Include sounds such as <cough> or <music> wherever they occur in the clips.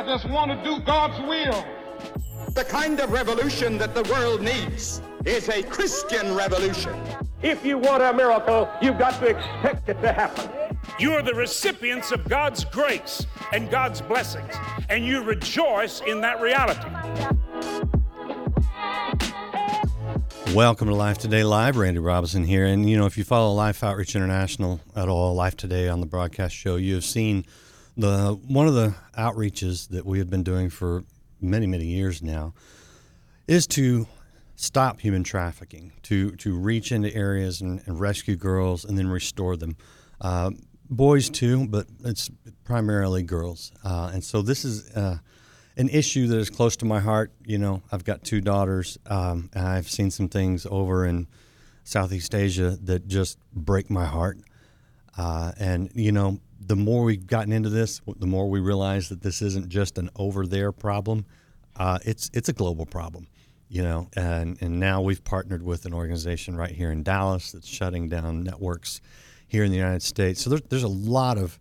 I just want to do God's will. The kind of revolution that the world needs is a Christian revolution. If you want a miracle, you've got to expect it to happen. You are the recipients of God's grace and God's blessings, and you rejoice in that reality. Welcome to Life Today Live. Randy Robison here. And, you know, if you follow Life Outreach International at all, Life Today on the broadcast show, you have seen the one of the outreaches that we have been doing for many, many years now is to stop human trafficking, to, to reach into areas and, and rescue girls and then restore them. Uh, boys, too, but it's primarily girls. Uh, and so this is. Uh, an issue that is close to my heart. You know, I've got two daughters, um, and I've seen some things over in Southeast Asia that just break my heart. Uh, and you know, the more we've gotten into this, the more we realize that this isn't just an over there problem. Uh, it's it's a global problem. You know, and and now we've partnered with an organization right here in Dallas that's shutting down networks here in the United States. So there's there's a lot of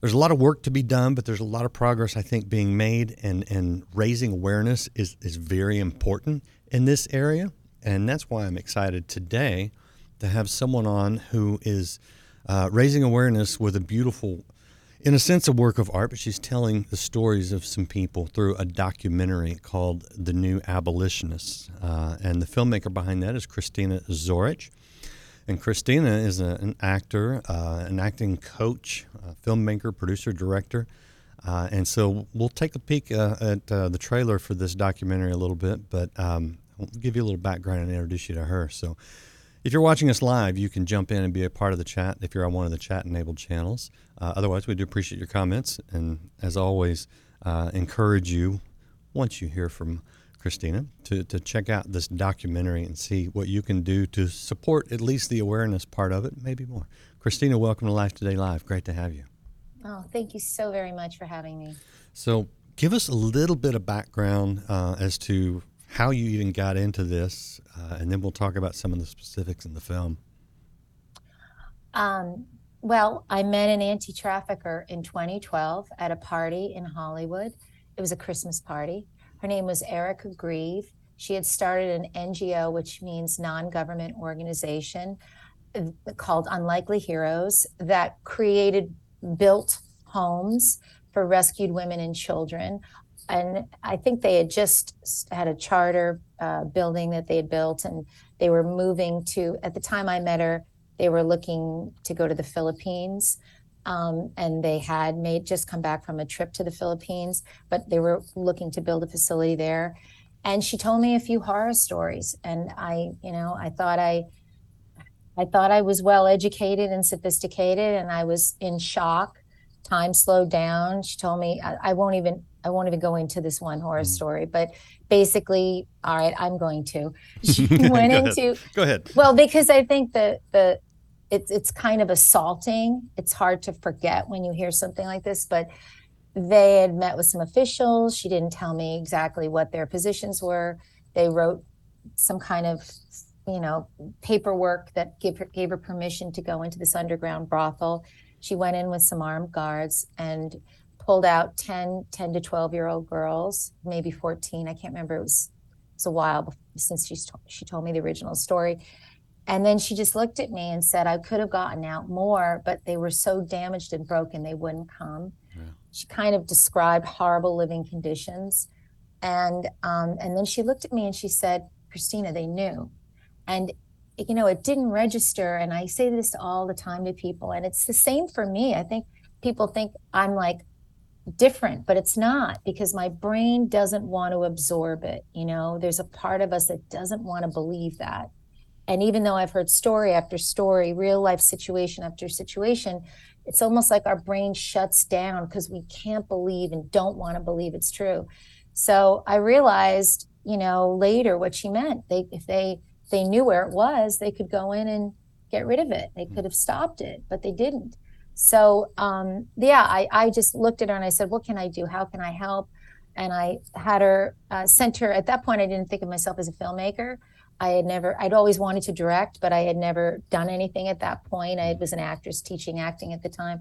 there's a lot of work to be done, but there's a lot of progress I think being made, and and raising awareness is is very important in this area, and that's why I'm excited today to have someone on who is uh, raising awareness with a beautiful, in a sense, a work of art, but she's telling the stories of some people through a documentary called "The New Abolitionists," uh, and the filmmaker behind that is Christina Zorich. And Christina is a, an actor, uh, an acting coach, filmmaker, producer, director. Uh, and so we'll take a peek uh, at uh, the trailer for this documentary a little bit, but um, I'll give you a little background and introduce you to her. So if you're watching us live, you can jump in and be a part of the chat if you're on one of the chat enabled channels. Uh, otherwise, we do appreciate your comments. And as always, uh, encourage you, once you hear from Christina, to, to check out this documentary and see what you can do to support at least the awareness part of it, maybe more. Christina, welcome to Life Today Live. Great to have you. Oh, thank you so very much for having me. So, give us a little bit of background uh, as to how you even got into this, uh, and then we'll talk about some of the specifics in the film. Um, well, I met an anti trafficker in 2012 at a party in Hollywood. It was a Christmas party. Her name was Erica Greve. She had started an NGO, which means non government organization, uh, called Unlikely Heroes, that created, built homes for rescued women and children. And I think they had just had a charter uh, building that they had built, and they were moving to, at the time I met her, they were looking to go to the Philippines. Um, and they had made just come back from a trip to the Philippines, but they were looking to build a facility there. And she told me a few horror stories, and I, you know, I thought I, I thought I was well educated and sophisticated, and I was in shock. Time slowed down. She told me I, I won't even I won't even go into this one horror mm. story, but basically, all right, I'm going to. <laughs> <laughs> She went go into ahead. go ahead. Well, because I think the the it's it's kind of assaulting. It's hard to forget when you hear something like this, but they had met with some officials. She didn't tell me exactly what their positions were. They wrote some kind of you know paperwork that gave her, gave her permission to go into this underground brothel. She went in with some armed guards and pulled out 10, 10 to 12 year old girls, maybe 14. I can't remember. It was, it was a while since she, she told me the original story and then she just looked at me and said, I could have gotten out more, but they were so damaged and broken, they wouldn't come. Yeah. She kind of described horrible living conditions. And, um, and then she looked at me and she said, Christina, they knew. And, you know, it didn't register. And I say this all the time to people, and it's the same for me. I think people think I'm like different, but it's not because my brain doesn't want to absorb it. You know, there's a part of us that doesn't want to believe that. And even though I've heard story after story, real life situation after situation, it's almost like our brain shuts down because we can't believe and don't want to believe it's true. So I realized, you know, later what she meant. They if they they knew where it was, they could go in and get rid of it. They hmm. could have stopped it, but they didn't. So um, yeah, I, I just looked at her and I said, what can I do? How can I help? And I had her uh, sent her. At that point, I didn't think of myself as a filmmaker. I had never, I'd always wanted to direct, but I had never done anything at that point. I was an actress teaching acting at the time.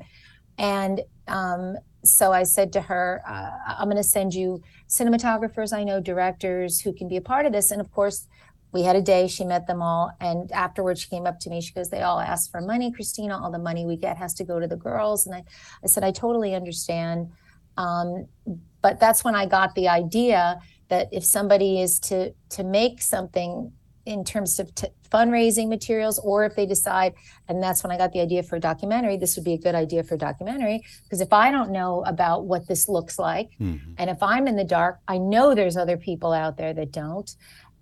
And um, so I said to her, uh, I'm going to send you cinematographers I know, directors who can be a part of this. And of course, we had a day, she met them all. And afterwards, she came up to me. She goes, They all asked for money, Christina. All the money we get has to go to the girls. And I, I said, I totally understand. Um, but that's when I got the idea that if somebody is to to make something in terms of t- fundraising materials or if they decide and that's when i got the idea for a documentary this would be a good idea for a documentary because if i don't know about what this looks like mm-hmm. and if i'm in the dark i know there's other people out there that don't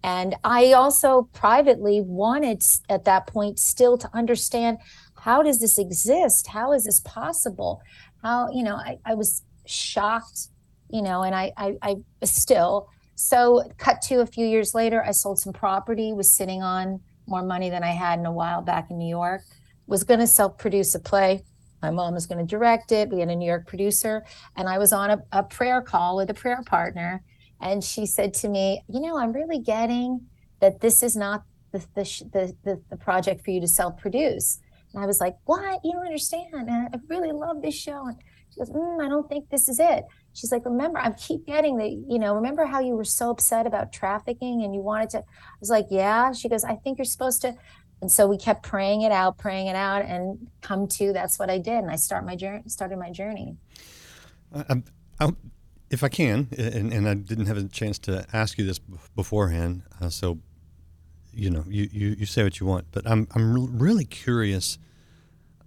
and i also privately wanted at that point still to understand how does this exist how is this possible how you know i, I was shocked you know and I, I i still so, cut to a few years later, I sold some property, was sitting on more money than I had in a while back in New York, was going to self produce a play. My mom was going to direct it, be a New York producer. And I was on a, a prayer call with a prayer partner. And she said to me, You know, I'm really getting that this is not the, the, the, the project for you to self produce. And I was like, What? You don't understand. I really love this show. And she goes, mm, I don't think this is it she's like, remember, I keep getting the, you know, remember how you were so upset about trafficking and you wanted to, I was like, yeah. She goes, I think you're supposed to. And so we kept praying it out, praying it out, and come to that's what I did. And I start my journey, started my journey. Uh, if I can, and, and, I didn't have a chance to ask you this beforehand, uh, so you know, you, you, you say what you want, but I'm I'm really curious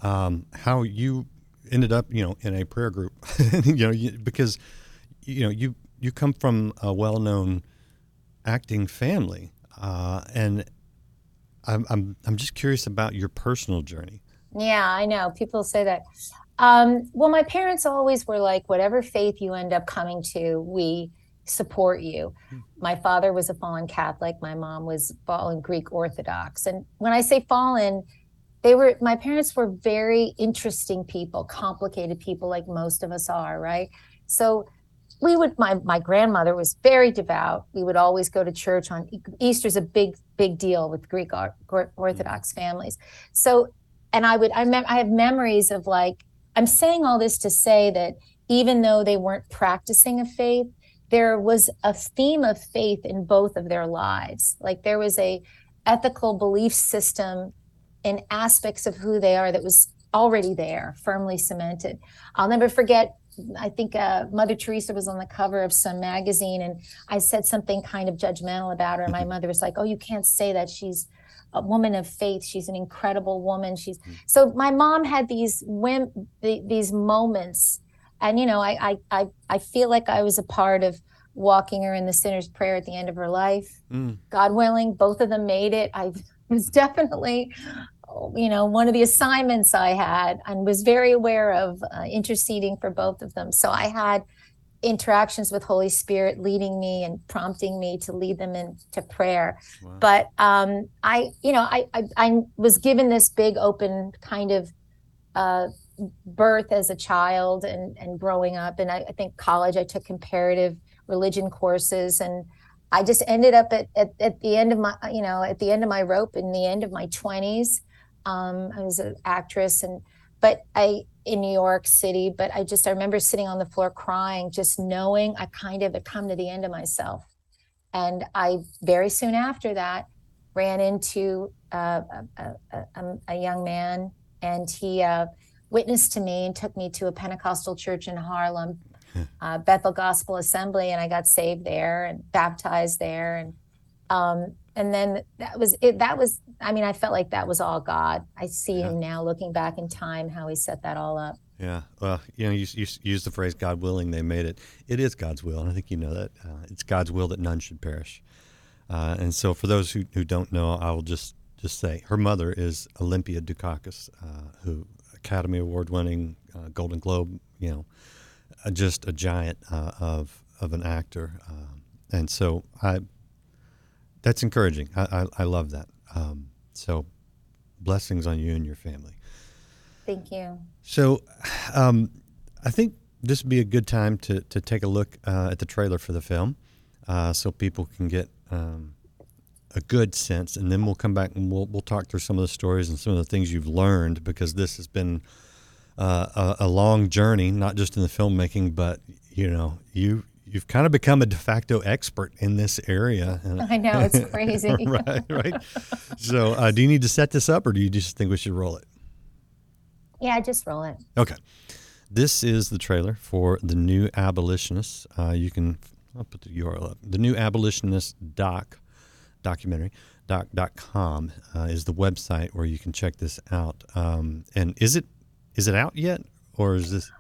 um, how you ended up, you know, in a prayer group, <laughs> you know, you, because, you know, you you come from a well-known acting family, uh, and I'm, I'm I'm just curious about your personal journey. Yeah, I know people say that. Um, well, my parents always were like, whatever faith you end up coming to, we support you. Hmm. My father was a fallen Catholic. My mom was fallen Greek Orthodox. And when I say fallen, they were my parents were very interesting people complicated people like most of us are right so we would my my grandmother was very devout we would always go to church on easter's a big big deal with greek orthodox families so and i would i, mem- I have memories of like i'm saying all this to say that even though they weren't practicing a faith there was a theme of faith in both of their lives like there was a ethical belief system in aspects of who they are that was already there, firmly cemented. I'll never forget. I think uh, Mother Teresa was on the cover of some magazine, and I said something kind of judgmental about her. And my mm-hmm. mother was like, "Oh, you can't say that. She's a woman of faith. She's an incredible woman. She's mm-hmm. so." My mom had these whim, these moments, and you know, I, I I I feel like I was a part of walking her in the sinner's prayer at the end of her life. Mm. God willing, both of them made it. I <laughs> was definitely you know one of the assignments i had and was very aware of uh, interceding for both of them so i had interactions with holy spirit leading me and prompting me to lead them into prayer wow. but um, i you know I, I, I was given this big open kind of uh, birth as a child and and growing up and I, I think college i took comparative religion courses and I just ended up at, at, at the end of my, you know, at the end of my rope in the end of my 20s. Um, I was an actress and, but I, in New York City, but I just, I remember sitting on the floor crying, just knowing I kind of had come to the end of myself. And I, very soon after that, ran into uh, a, a, a, young man and he uh, witnessed to me and took me to a Pentecostal church in Harlem uh, Bethel Gospel Assembly, and I got saved there and baptized there, and um, and then that was it. That was, I mean, I felt like that was all God. I see yeah. Him now, looking back in time, how He set that all up. Yeah, well, you know, you, you use the phrase "God willing, they made it." It is God's will, and I think you know that. Uh, it's God's will that none should perish. Uh, and so, for those who, who don't know, I will just just say her mother is Olympia Dukakis, uh, who Academy Award winning, uh, Golden Globe, you know, just a giant uh, of of an actor, um, and so I that's encouraging. I, I, I love that. Um, so blessings on you and your family. Thank you. So um, I think this would be a good time to to take a look uh, at the trailer for the film, uh, so people can get. Um, a good sense, and then we'll come back and we'll we'll talk through some of the stories and some of the things you've learned because this has been uh, a, a long journey, not just in the filmmaking, but you know, you you've kind of become a de facto expert in this area. I know it's <laughs> crazy. <laughs> right, right. So, uh, do you need to set this up, or do you just think we should roll it? Yeah, just roll it. Okay. This is the trailer for the new abolitionist. Uh, you can I'll put the URL up. The new abolitionist doc documentary doc dot com uh, is the website where you can check this out. Um, and is it is it out yet, or is this?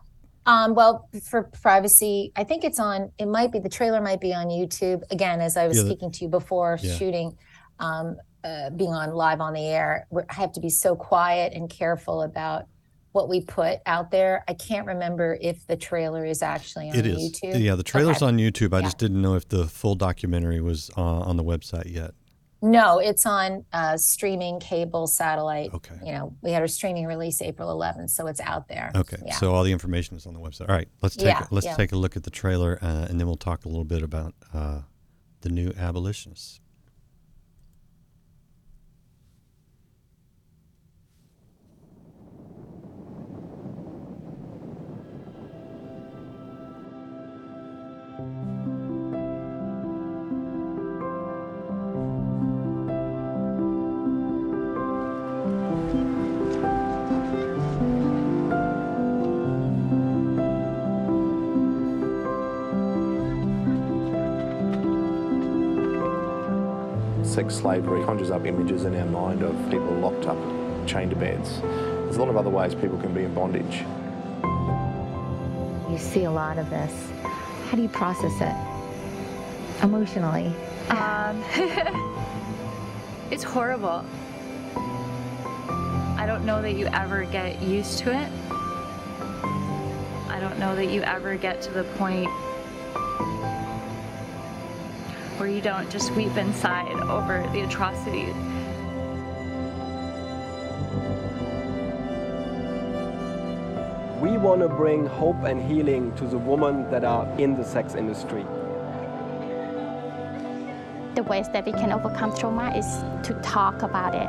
Um, well, for privacy, I think it's on. It might be the trailer might be on YouTube. Again, as I was Yeah, speaking to you before Yeah. shooting, um, uh, being on live on the air, I have to be so quiet and careful about what we put out there. I can't remember if the trailer is actually on It is. YouTube. Yeah, the trailer's Okay. on YouTube. I Yeah. just didn't know if the full documentary was uh, on the website yet. No, it's on uh, streaming, cable, satellite. Okay. You know, we had our streaming release April 11th, so it's out there. Okay, Yeah. so all the information is on the website. All right, let's take Yeah, let's yeah. take a look at the trailer, uh, and then we'll talk a little bit about uh, the new abolitionists. Sex slavery conjures up images in our mind of people locked up, chained to beds. There's a lot of other ways people can be in bondage. You see a lot of this. How do you process it emotionally? Um, <laughs> it's horrible. I don't know that you ever get used to it. I don't know that you ever get to the point where you don't just weep inside over the atrocities. We want to bring hope and healing to the women that are in the sex industry. The ways that we can overcome trauma is to talk about it.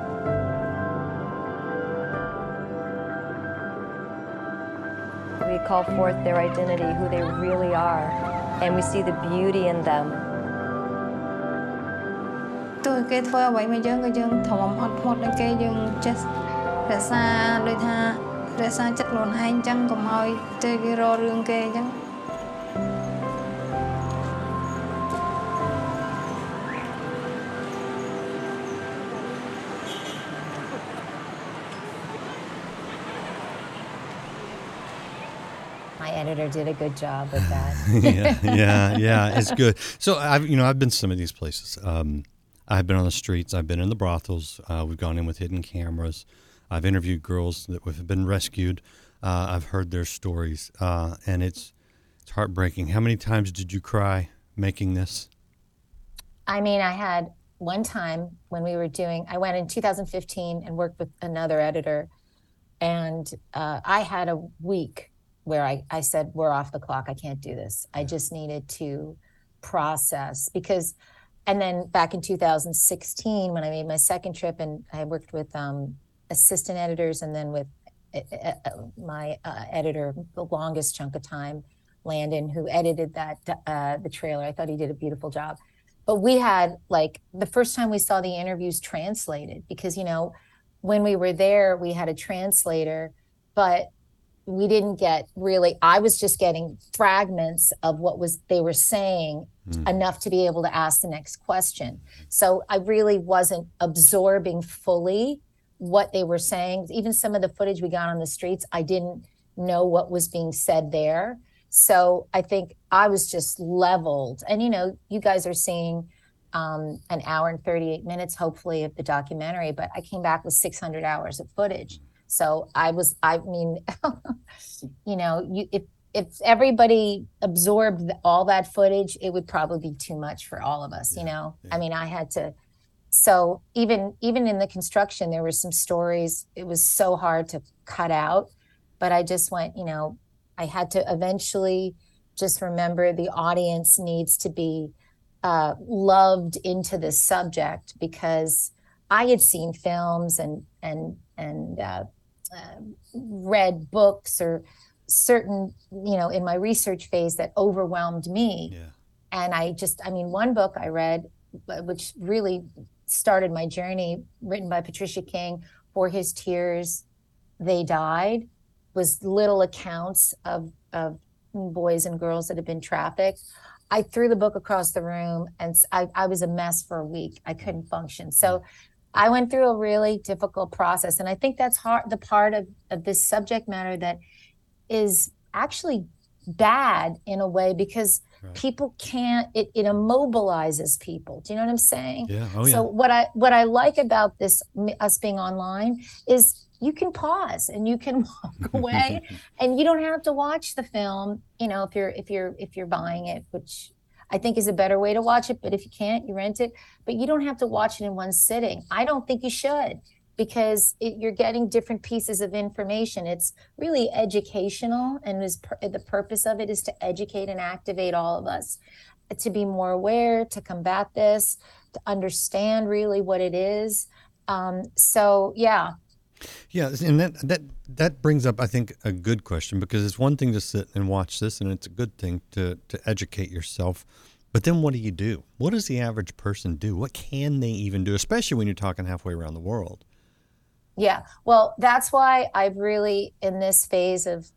We call forth their identity, who they really are, and we see the beauty in them. ទោះគេធ្វើអ្វីមកយើងក៏យើងទ្រាំអត់ធ្មត់នឹងគេយើងចេះរក្សាដូចថារក្សាចិត្តខ្លួនឯងអញ្ចឹងកុំឲ្យទៅគេរករឿងគេអញ្ចឹង My editor did a good job with that. <laughs> yeah, yeah, yeah. It's good. So I've you know I've been to some of these places. Um, I've been on the streets. I've been in the brothels. Uh, we've gone in with hidden cameras. I've interviewed girls that have been rescued. Uh, I've heard their stories, uh, and it's it's heartbreaking. How many times did you cry making this? I mean, I had one time when we were doing, I went in 2015 and worked with another editor. And uh, I had a week where I, I said, We're off the clock. I can't do this. I just needed to process because, and then back in 2016, when I made my second trip and I worked with um, assistant editors and then with uh, my uh, editor, the longest chunk of time, Landon, who edited that, uh, the trailer. I thought he did a beautiful job but we had like the first time we saw the interviews translated because you know when we were there we had a translator but we didn't get really i was just getting fragments of what was they were saying enough to be able to ask the next question so i really wasn't absorbing fully what they were saying even some of the footage we got on the streets i didn't know what was being said there so I think I was just leveled. And, you know, you guys are seeing um, an hour and 38 minutes, hopefully, of the documentary, but I came back with 600 hours of footage. So I was, I mean, <laughs> you know, you, if, if everybody absorbed all that footage, it would probably be too much for all of us, you know? I mean, I had to, so even even in the construction, there were some stories. It was so hard to cut out, but I just went, you know, I had to eventually just remember the audience needs to be uh, loved into this subject because I had seen films and and and uh, uh, read books or certain, you know, in my research phase that overwhelmed me. Yeah. And I just, I mean, one book I read, which really started my journey, written by Patricia King, For His Tears, They Died, was little accounts of, of boys and girls that had been trafficked. I threw the book across the room and I, I was a mess for a week. I couldn't function. So I went through a really difficult process. And I think that's hard the part of, of this subject matter that is actually bad in a way because right. people can't it, it immobilizes people do you know what i'm saying yeah. Oh, yeah. so what i what i like about this us being online is you can pause and you can <laughs> walk <laughs> away and you don't have to watch the film you know if you're if you're if you're buying it which I think is a better way to watch it. But if you can't, you rent it. But you don't have to watch it in one sitting. I don't think you should because it, you're getting different pieces of information. It's really educational, and is the purpose of it is to educate and activate all of us to be more aware, to combat this, to understand really what it is. Um, so yeah. Yeah, and that that that brings up, I think, a good question because it's one thing to sit and watch this, and it's a good thing to to educate yourself. But then, what do you do? What does the average person do? What can they even do, especially when you're talking halfway around the world? Yeah, well, that's why I've really, in this phase of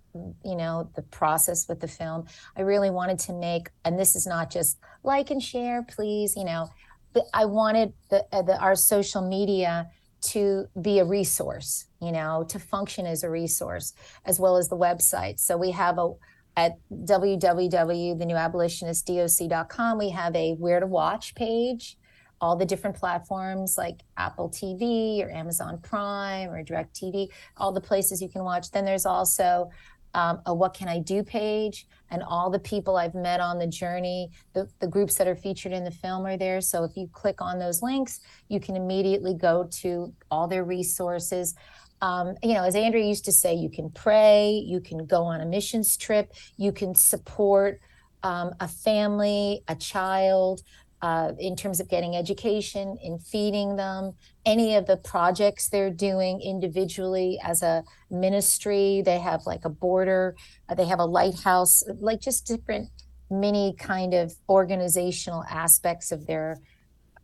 you know the process with the film, I really wanted to make, and this is not just like and share, please, you know, but I wanted the, uh, the our social media to be a resource, you know, to function as a resource, as well as the website. So we have a at www.thenewabolitionistdoc.com, we have a where to watch page, all the different platforms like Apple TV or Amazon Prime or Direct TV, all the places you can watch. Then there's also um, a what can I do page, and all the people I've met on the journey, the, the groups that are featured in the film are there. So if you click on those links, you can immediately go to all their resources. Um, you know, as Andrea used to say, you can pray, you can go on a missions trip, you can support um, a family, a child, uh, in terms of getting education, in feeding them, any of the projects they're doing individually as a ministry. They have like a border, uh, they have a lighthouse, like just different many kind of organizational aspects of their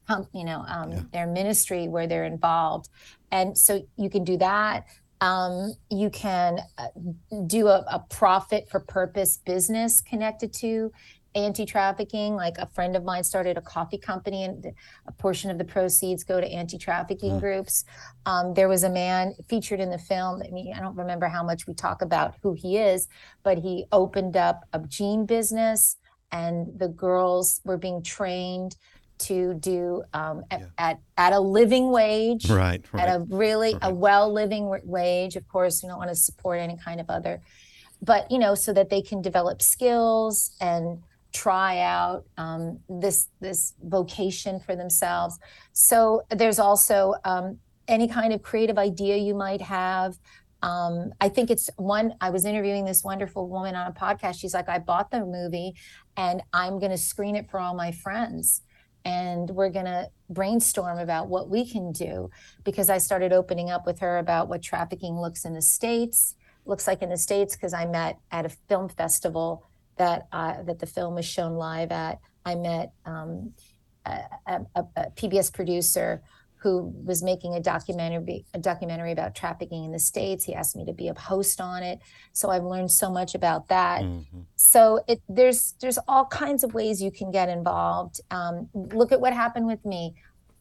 um, you know um, yeah. their ministry where they're involved and so you can do that um, you can uh, do a, a profit for purpose business connected to anti-trafficking like a friend of mine started a coffee company and a portion of the proceeds go to anti-trafficking mm. groups um, there was a man featured in the film i mean i don't remember how much we talk about who he is but he opened up a jean business and the girls were being trained to do um, at, yeah. at, at a living wage right, right at a really right. a well living wage of course you don't want to support any kind of other but you know so that they can develop skills and try out um, this this vocation for themselves. So there's also um, any kind of creative idea you might have. Um, I think it's one. I was interviewing this wonderful woman on a podcast. She's like, I bought the movie, and I'm going to screen it for all my friends, and we're going to brainstorm about what we can do. Because I started opening up with her about what trafficking looks in the states looks like in the states because I met at a film festival that uh, that the film was shown live at. I met um, a, a, a, PBS producer who was making a documentary a documentary about trafficking in the states. He asked me to be a host on it, so I've learned so much about that. Mm-hmm. So it, there's there's all kinds of ways you can get involved. Um, look at what happened with me.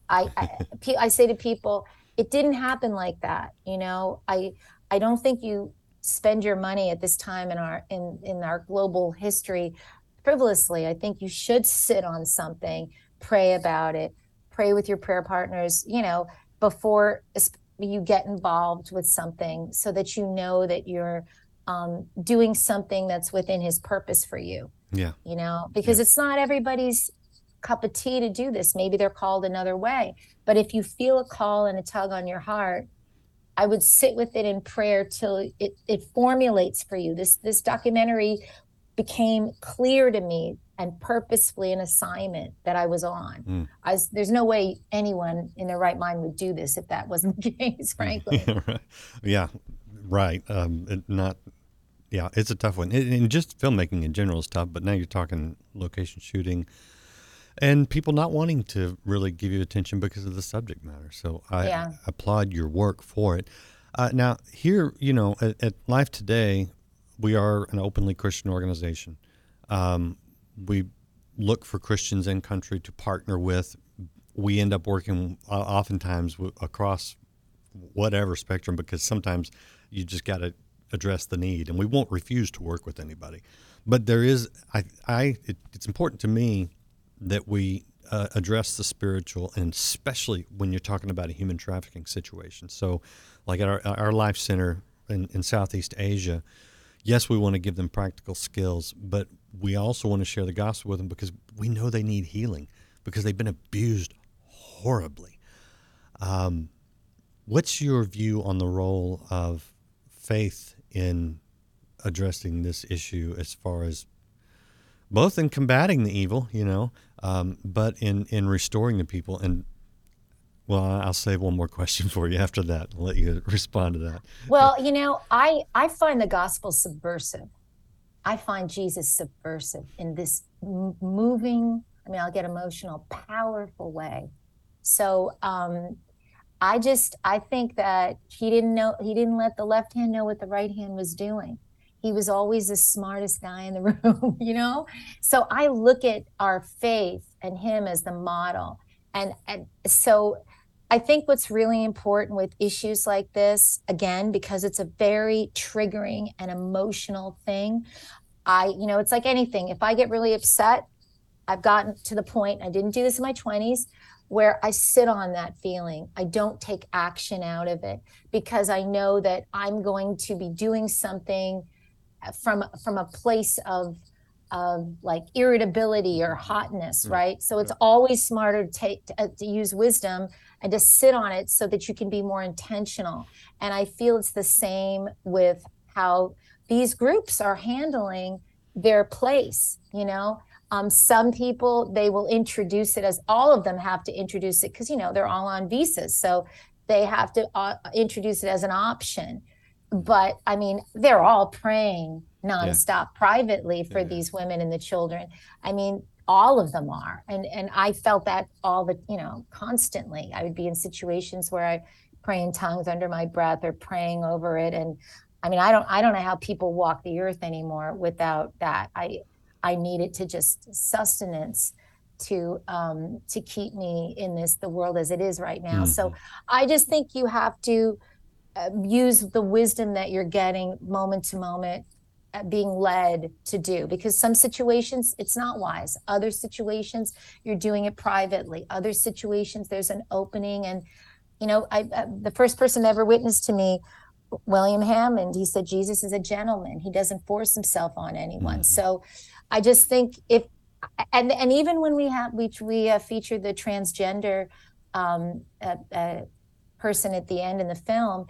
I, I, <laughs> I say to people, it didn't happen like that. You know, I I don't think you spend your money at this time in our in in our global history frivolously. I think you should sit on something, pray about it, pray with your prayer partners, you know, before you get involved with something so that you know that you're um, doing something that's within his purpose for you. Yeah. You know, because yeah. it's not everybody's cup of tea to do this. Maybe they're called another way. But if you feel a call and a tug on your heart, I would sit with it in prayer till it, it formulates for you. This this documentary became clear to me and purposefully an assignment that I was on. Mm. I was, there's no way anyone in their right mind would do this if that wasn't the case, <laughs> frankly. right. Yeah, right. Um, not. Yeah, it's a tough one. And just filmmaking in general is tough, but now you're talking location shooting, and people not wanting to really give you attention because of the subject matter. So I Yeah. applaud your work for it. Uh, now, here, you know, at, at Life Today, we are an openly Christian organization. Um, we look for Christians in country to partner with. We end up working uh, oftentimes w- across whatever spectrum because sometimes you just got to address the need, and we won't refuse to work with anybody. But there is, I, I it, it's important to me that we uh, address the spiritual, and especially when you're talking about a human trafficking situation. So, like at our, our life center in, in Southeast Asia, yes, we want to give them practical skills, but we also want to share the gospel with them because we know they need healing because they've been abused horribly. Um, what's your view on the role of faith in addressing this issue as far as both in combating the evil, you know, um, but in, in restoring the people? And well, I'll save one more question <laughs> for you after that. I'll let you respond to that. Well, you know, I I find the gospel subversive. I find Jesus subversive in this moving. I mean, I'll get emotional, powerful way. So um, I just I think that he didn't know he didn't let the left hand know what the right hand was doing. He was always the smartest guy in the <laughs> room, you know. So I look at our faith and him as the model, and and so I think what's really important with issues like this, again, because it's a very triggering and emotional thing. I, you know, it's like anything. If I get really upset, I've gotten to the point, I didn't do this in my 20s, where I sit on that feeling. I don't take action out of it because I know that I'm going to be doing something from from a place of of like irritability or hotness, right? So it's always smarter to take to, uh, to use wisdom and to sit on it so that you can be more intentional. And I feel it's the same with how these groups are handling their place, you know? Um, some people they will introduce it as all of them have to introduce it because you know they're all on visas, so they have to uh, introduce it as an option. But I mean, they're all praying nonstop privately for these women and the children. I mean, all of them are, and and I felt that all the you know constantly. I would be in situations where I pray in tongues under my breath or praying over it, and I mean, I don't I don't know how people walk the earth anymore without that. I I need it to just sustenance to um to keep me in this the world as it is right now. So I just think you have to uh, use the wisdom that you're getting moment to moment uh, being led to do because some situations it's not wise. Other situations you're doing it privately. Other situations there's an opening. And you know I, uh, the first person ever witnessed to me william hammond he said jesus is a gentleman. He doesn't force himself on anyone. So i just think if and and even when we have we we uh, featured the transgender um, uh, uh, person at the end in the film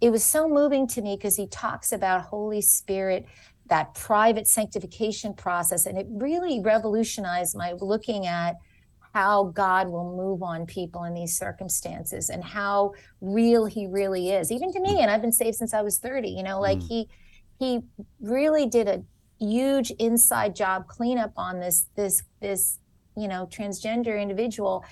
it was so moving to me because he talks about holy spirit that private sanctification process and it really revolutionized my looking at how god will move on people in these circumstances and how real he really is even to me and i've been saved since i was 30 you know like mm. he he really did a huge inside job cleanup on this this this you know transgender individual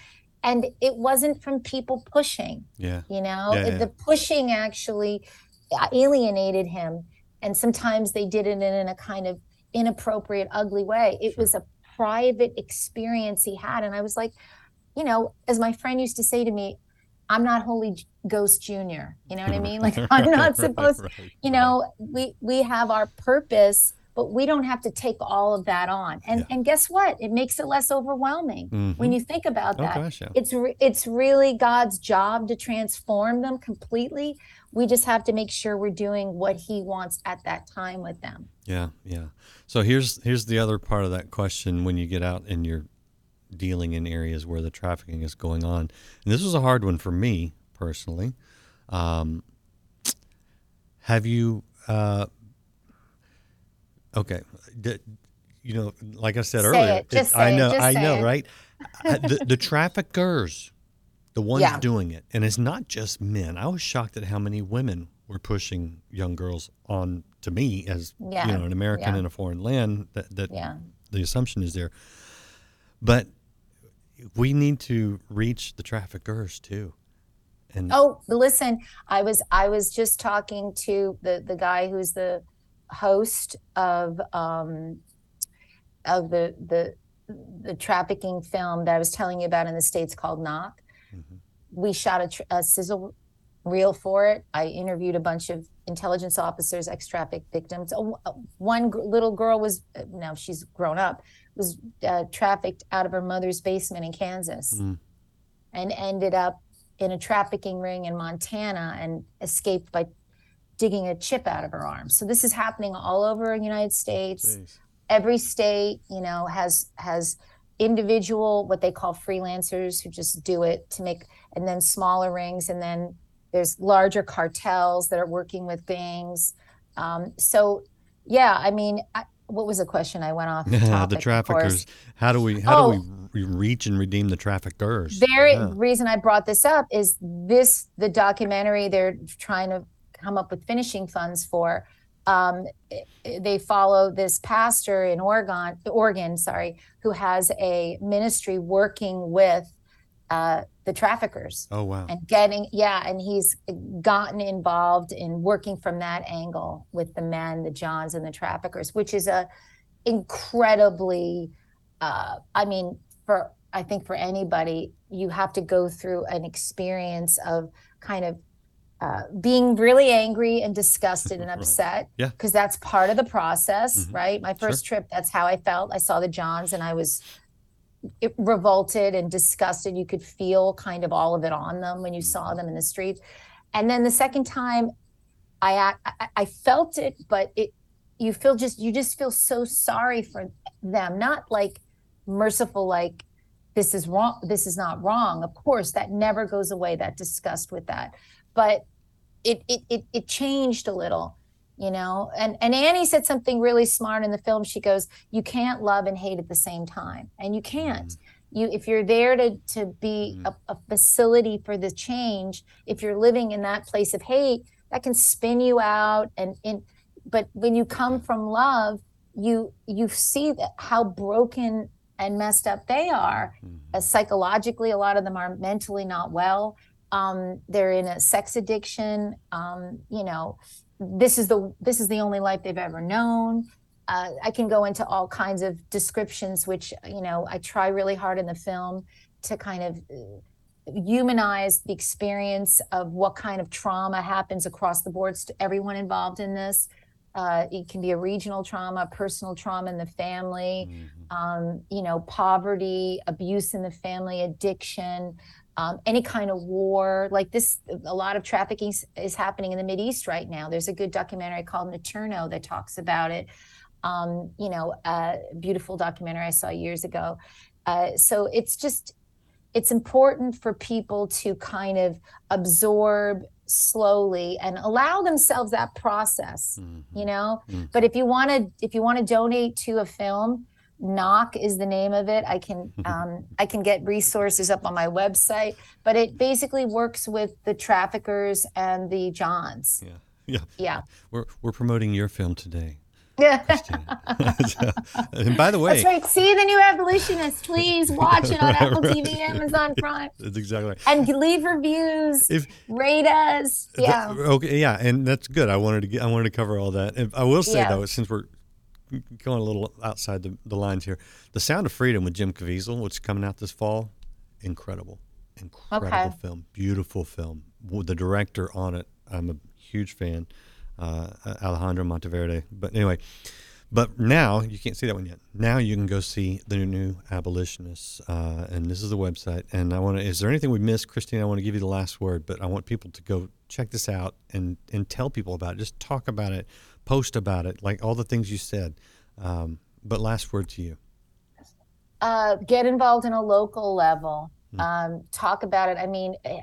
and it wasn't from people pushing Yeah. you know? Yeah, yeah. the pushing actually uh, alienated him. And sometimes they did it in a kind of inappropriate ugly way. It was a private experience he had. And i was like you know as my friend used to say to me i'm not holy ghost junior. You know what i mean? Like <laughs> i'm not supposed right, you know we we have our purpose but we don't have to take all of that on and and guess what it makes it less overwhelming when Mhm. you think about Oh, that gosh, yeah. it's re- it's really god's job to transform them completely we just have to make sure we're doing what he wants at that time with them Yeah, yeah. So here's here's the other part of that question when you get out and you're dealing in areas where the trafficking is going on. And this was a hard one for me personally. Um, have you uh, okay, d- you know, like I said Say earlier, it. Just I it. know, Just I know, it. right? The, the traffickers, the ones Yeah. doing it, and it's not just men. I was shocked at how many women we're pushing young girls on to me as Yeah, you know an American yeah. in a foreign land. That that the assumption is there, but we need to reach the traffickers too. And Oh, listen, I was I was just talking to the the guy who's the host of um of the the the trafficking film that I was telling you about in the states called Knock. We shot a, tr- a sizzle reel for it. I interviewed a bunch of intelligence officers, ex-traffic victims. Oh, uh, One little girl was now she's grown up was uh, trafficked out of her mother's basement in Kansas Mm. and ended up in a trafficking ring in Montana and escaped by digging a chip out of her arm. So this is happening all over the United States. Every state, you know, has has individual what they call freelancers who just do it to make and then smaller rings and then there's larger cartels that are working with gangs. Um, so yeah, I mean, I, what was the question? I went off <laughs> the topic, of course. traffickers. How do we how Oh. do we reach and redeem the traffickers? very Yeah. reason I brought this up is this the documentary they're trying to come up with finishing funds for. Um, they follow this pastor in Oregon, Oregon, sorry, who has a ministry working with uh, the traffickers Oh wow. and getting yeah, and he's gotten involved in working from that angle with the men, the Johns, and the traffickers, which is a incredibly uh, I mean, for I think for anybody, you have to go through an experience of kind of uh, being really angry and disgusted and upset. Yeah. Because that's part of the process, Mhm. right? My first trip, that's how I felt. I saw the Johns and I was it- revolted and disgusted. You could feel kind of all of it on them when you saw them in the streets. And then the second time, I I, I felt it, but it you feel just you just feel so sorry for them, not like merciful, like this is wrong, this is not wrong. Of course, that never goes away. That disgust with that, but it it it, it changed a little you know? And and annie said something really smart in the film. She goes you can't love and hate at the same time. And you can't. Mm-hmm. You if you're there to to be mm-hmm. a, a facility for the change if you're living in that place of hate that can spin you out and in but when you come from love you you see that how broken and messed up they are. Mm-hmm. Uh, psychologically a lot of them are mentally not well um, they're in a sex addiction. Um, you know this is the this is the only life they've ever known. Uh, i can go into all kinds of descriptions which you know i try really hard in the film to kind of uh, humanize the experience of what kind of trauma happens across the boards to everyone involved in this. Uh, it can be a regional trauma personal trauma in the family um, you know poverty abuse in the family addiction um, any kind of war like this a lot of trafficking is happening in the Mid East right now. There's a good documentary called Naturno that talks about it. Um, you know a beautiful documentary i saw years ago. Uh, so it's just it's important for people to kind of absorb slowly and allow themselves that process you know? Mm. but if you want to if you want to donate to a film knock is the name of it i can um, i can get resources up on my website but it basically works with the traffickers and the johns Yeah. <laughs> Yeah. yeah We're we're promoting your film today. yeah <laughs> <laughs> and by the way, that's right see the new abolitionist please watch it on Right, apple right. tv amazon prime That's exactly right. and leave reviews If- rate us yeah okay, yeah, and that's good. I wanted to get, I wanted to cover all that. And I will say Yeah. though, since we're going a little outside the, the lines here, The Sound of Freedom with Jim Caviezel, which is coming out this fall, incredible, incredible Okay. film, beautiful film. With The director on it, I'm a huge fan, uh, Alejandro Monteverde. But anyway, but now you can't see that one yet. Now you can go see the new abolitionists, uh, and this is the website. And I want to. Is there anything we missed, Christine? I want to give you the last word, but I want people to go check this out and and tell people about it. Just talk about it, post about it, like all the things you said. Um, but last word to you. uh, get involved in a local level. Um, talk about it. I mean, eh,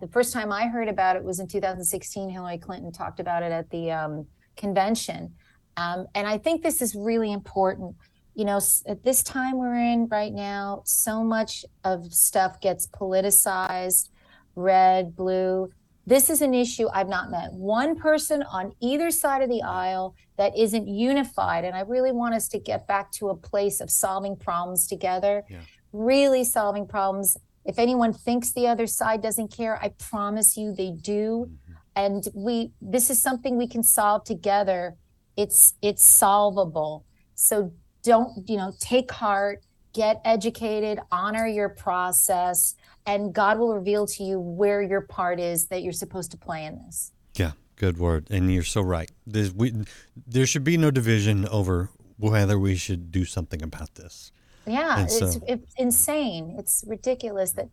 the first time I heard about it was in 2016. Hillary Clinton talked about it at the um, convention. Um, and I think this is really important. You know, at this time we're in right now, so much of stuff gets politicized, red, blue. This is an issue I've not met one person on either side of the aisle that isn't unified. And I really want us to get back to a place of solving problems together, Yeah. really solving problems. If anyone thinks the other side doesn't care, I promise you they do. Mm-hmm. And we this is something we can solve together. It's it's solvable. So don't, you know, take heart, get educated, honor your process, and God will reveal to you where your part is that you're supposed to play in this. Yeah, good word. And you're so right. There's, we, there should be no division over whether we should do something about this. Yeah, it's, it's insane. It's ridiculous that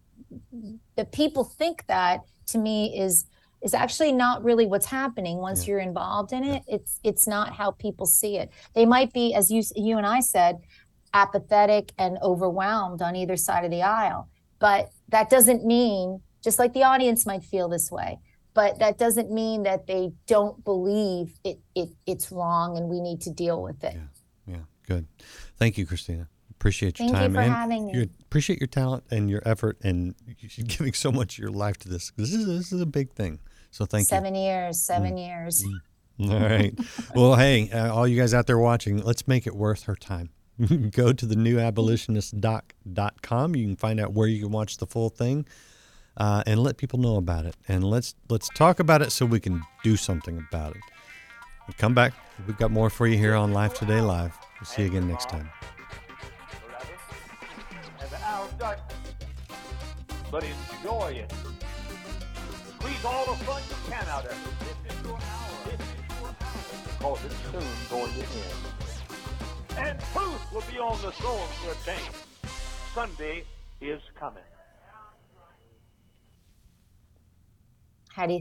the people think that to me is is actually not really what's happening once you're involved in it. It's it's not how people see it. They might be, as you you and I said, apathetic and overwhelmed on either side of the aisle. But that doesn't mean, just like the audience might feel this way, but that doesn't mean that they don't believe it, it it's wrong and we need to deal with it. Yeah, yeah. good. Thank you, Christina. Appreciate your Thank you time for and having me. appreciate your talent and your effort and <laughs> giving so much of your life to this. This is this is a big thing. So thank seven years, seven years. you. All right. <laughs> well, hey, uh, all you guys out there watching, let's make it worth her time. <laughs> Go to the newabolitionistdoc.com. You can find out where you can watch the full thing. Uh, and let people know about it, and let's let's talk about it so we can do something about it. Come back. We've got more for you here on Life Today Live. We'll see you again next time. But enjoy it. Squeeze all the fun you can out of it. This is your hour. This is your hour. Because it's soon going to end. And truth will be on the throne for a day. Sunday is coming. How do you